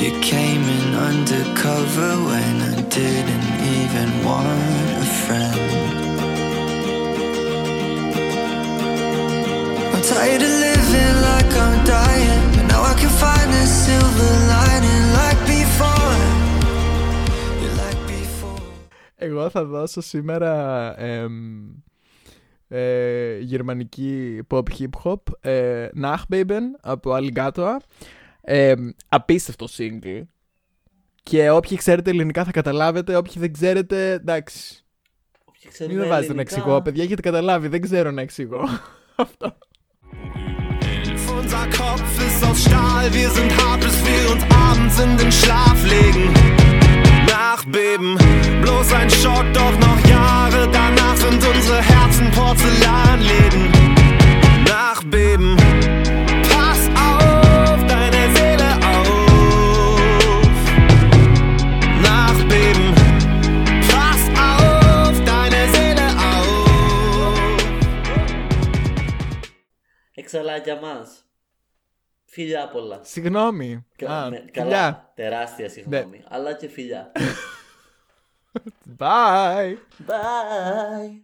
[SPEAKER 4] You came in undercover when I didn't even want a friend. Tired of living like I'm dying, but now I can find a silver lining like before. Yeah, like before.
[SPEAKER 3] Εγώ θα δώσω σήμερα εμ, ε, γερμανική pop hip hop ε, Nachbeben από Alligator. Ε, απίστευτο single. Και όποιοι ξέρετε ελληνικά θα καταλάβετε όποιοι δεν ξέρετε εντάξει.
[SPEAKER 2] Όποιοι ξέρουμε
[SPEAKER 3] μην με βάζετε να
[SPEAKER 2] ελληνικά,
[SPEAKER 3] εξηγώ παιδιά έχετε καταλάβει δεν ξέρω να εξηγώ. Αυτό
[SPEAKER 5] Unser Kopf ist aus Stahl, wir sind hart, bis wir uns abends in den Schlaf legen. Nachbeben, bloß ein Schock, doch noch Jahre danach sind unsere Herzen Porzellanläden. Nachbeben,
[SPEAKER 2] Εξαλάκια μας. Φιλιά πολλά.
[SPEAKER 3] συγγνώμη
[SPEAKER 2] Κα-
[SPEAKER 3] Α,
[SPEAKER 2] με-
[SPEAKER 3] φιλιά.
[SPEAKER 2] καλά, τεράστια συγγνώμη. Αλλά και φιλιά.
[SPEAKER 3] bye
[SPEAKER 2] Bye.